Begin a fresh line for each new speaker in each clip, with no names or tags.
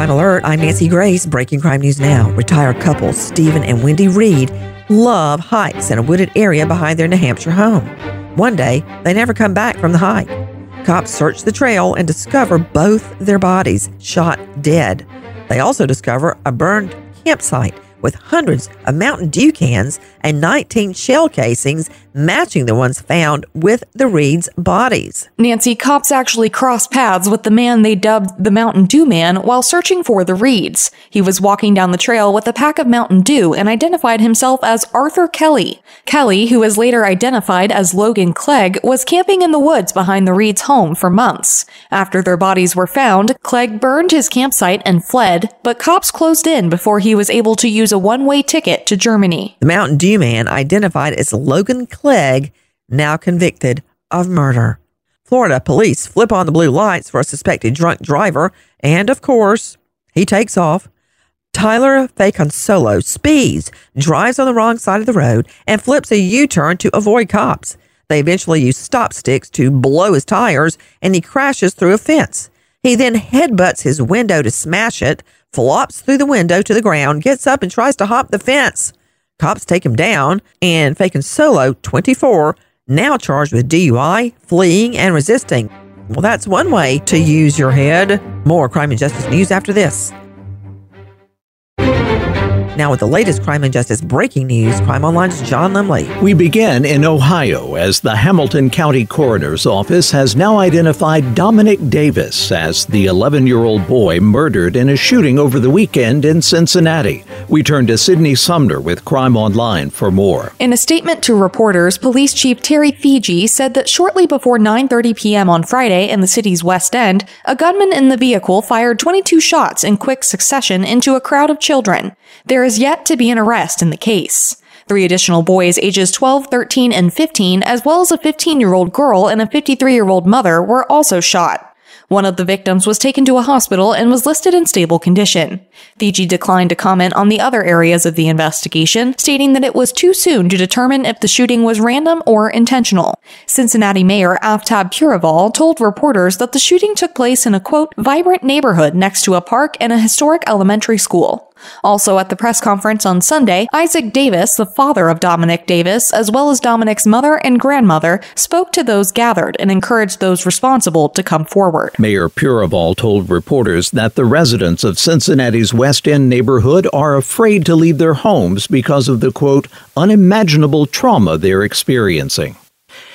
Crime Alert, I'm Nancy Grace. Breaking crime news now. Retired couple Stephen and Wendy Reed love hikes in a wooded area behind their New Hampshire home. One day, they never come back from the hike. Cops search the trail and discover both their bodies shot dead. They also discover a burned campsite with hundreds of Mountain Dew cans and 19 shell casings matching the ones found with the Reeds' bodies.
Nancy, cops actually crossed paths with the man they dubbed the Mountain Dew Man while searching for the Reeds. He was walking down the trail with a pack of Mountain Dew and identified himself as Arthur Kelly. Kelly, who was later identified as Logan Clegg, was camping in the woods behind the Reeds' home for months. After their bodies were found, Clegg burned his campsite and fled, but cops closed in before he was able to use a one-way ticket to Germany.
The Mountain Dew Man, identified as Logan Clegg, now convicted of murder. Florida police flip on the blue lights for a suspected drunk driver, and of course, he takes off. Tyler Faconsolo speeds, drives on the wrong side of the road, and flips a U turn to avoid cops. They eventually use stop sticks to blow his tires, and he crashes through a fence. He then headbutts his window to smash it, flops through the window to the ground, gets up, and tries to hop the fence. Cops take him down, and Faconsolo, 24, now charged with DUI, fleeing, and resisting. Well, that's one way to use your head. More crime and justice news after this. Now, with the latest crime and justice breaking news, Crime Online's John Lemley.
We begin in Ohio as the Hamilton County Coroner's Office has now identified Dominic Davis as the 11 year old boy murdered in a shooting over the weekend in Cincinnati. We turn to Sydney Sumner with Crime Online for more.
In a statement to reporters, Police Chief Terri Theetge said that shortly before 9:30 p.m. on Friday in the city's West End, a gunman in the vehicle fired 22 shots in quick succession into a crowd of children. There is yet to be an arrest in the case. Three additional boys ages 12, 13, and 15, as well as a 15 year old girl and a 53 year old mother, were also shot. One of the victims was taken to a hospital and was listed in stable condition. Theetge declined to comment on the other areas of the investigation, stating that it was too soon to determine if the shooting was random or intentional. Cincinnati Mayor Aftab Pureval told reporters that the shooting took place in a quote, vibrant neighborhood next to a park and a historic elementary school. Also at the press conference on Sunday, Isaac Davis, the father of Dominic Davis, as well as Dominic's mother and grandmother, spoke to those gathered and encouraged those responsible to come forward.
Mayor Pureval told reporters that the residents of Cincinnati's West End neighborhood are afraid to leave their homes because of the quote, unimaginable trauma they're experiencing.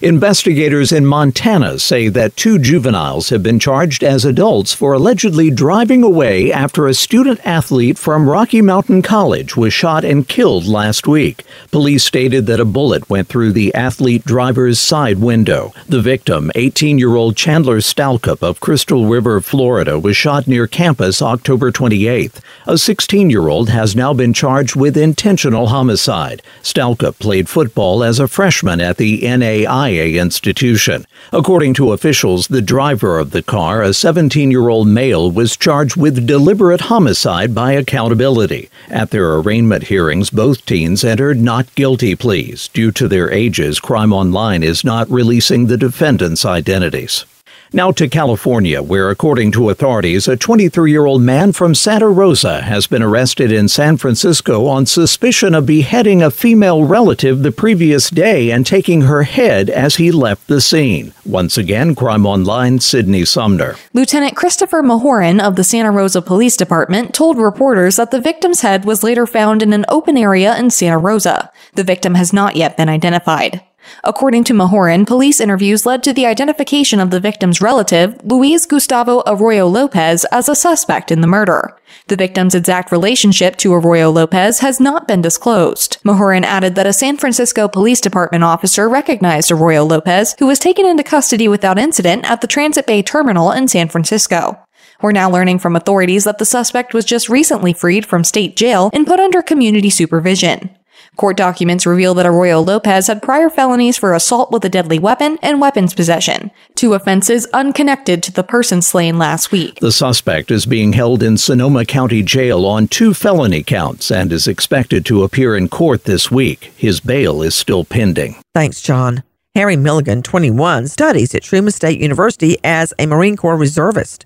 Investigators in Montana say that two juveniles have been charged as adults for allegedly driving away after a student athlete from Rocky Mountain College was shot and killed last week. Police stated that a bullet went through the athlete driver's side window. The victim, 18 year old Chandler Stalcup of Crystal River, Florida, was shot near campus October 28th. A 16 year old has now been charged with intentional homicide. Stalcup played football as a freshman at the NAI institution. According to officials, the driver of the car, a 17 year old male, was charged with deliberate homicide by accountability. At their arraignment hearings, both teens entered not guilty pleas. Due to their ages, Crime Online is not releasing the defendants' identities. Now to California, where, according to authorities, a 23 year old man from Santa Rosa has been arrested in San Francisco on suspicion of beheading a female relative the previous day and taking her head as he left the scene. Once again, Crime Online, Sydney Sumner.
Lieutenant Christopher Mahurin of the Santa Rosa Police Department told reporters that the victim's head was later found in an open area in Santa Rosa. The victim has not yet been identified. According to Mahurin, police interviews led to the identification of the victim's relative, Luis Gustavo Arroyo Lopez, as a suspect in the murder. The victim's exact relationship to Arroyo Lopez has not been disclosed. Mahurin added that a San Francisco Police Department officer recognized Arroyo Lopez, who was taken into custody without incident at the Transit Bay Terminal in San Francisco. We're now learning from authorities that the suspect was just recently freed from state jail and put under community supervision. Court documents reveal that Arroyo Lopez had prior felonies for assault with a deadly weapon and weapons possession, two offenses unconnected to the person slain last week.
The suspect is being held in Sonoma County Jail on two felony counts and is expected to appear in court this week. His bail is still pending.
Thanks, John. Harry Milligan, 21, studies at Truman State University as a Marine Corps reservist.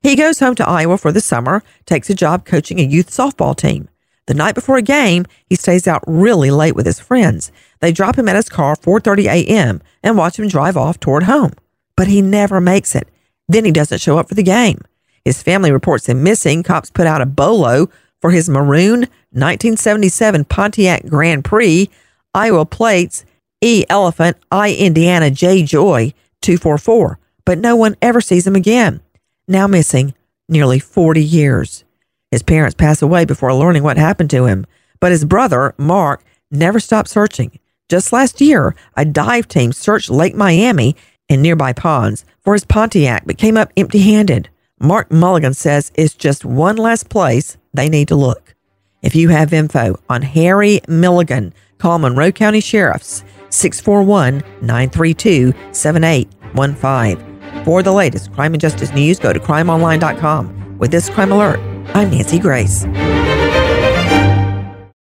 He goes home to Iowa for the summer, takes a job coaching a youth softball team. The night before a game, he stays out really late with his friends. They drop him at his car 4:30 a.m. and watch him drive off toward home. But he never makes it. Then he doesn't show up for the game. His family reports him missing. Cops put out a bolo for his maroon 1977 Pontiac Grand Prix, Iowa plates E Elephant I Indiana J Joy 244, but no one ever sees him again. Now missing nearly 40 years. His parents pass away before learning what happened to him, but his brother, Mark, never stopped searching. Just last year, a dive team searched Lake Miami and nearby ponds for his Pontiac but came up empty handed. Mark Mulligan says it's just one less place they need to look. If you have info on Harry Milligan, call Monroe County Sheriff's 641 932 7815. For the latest crime and justice news, go to crimeonline.com. With this crime alert, I'm Nancy Grace.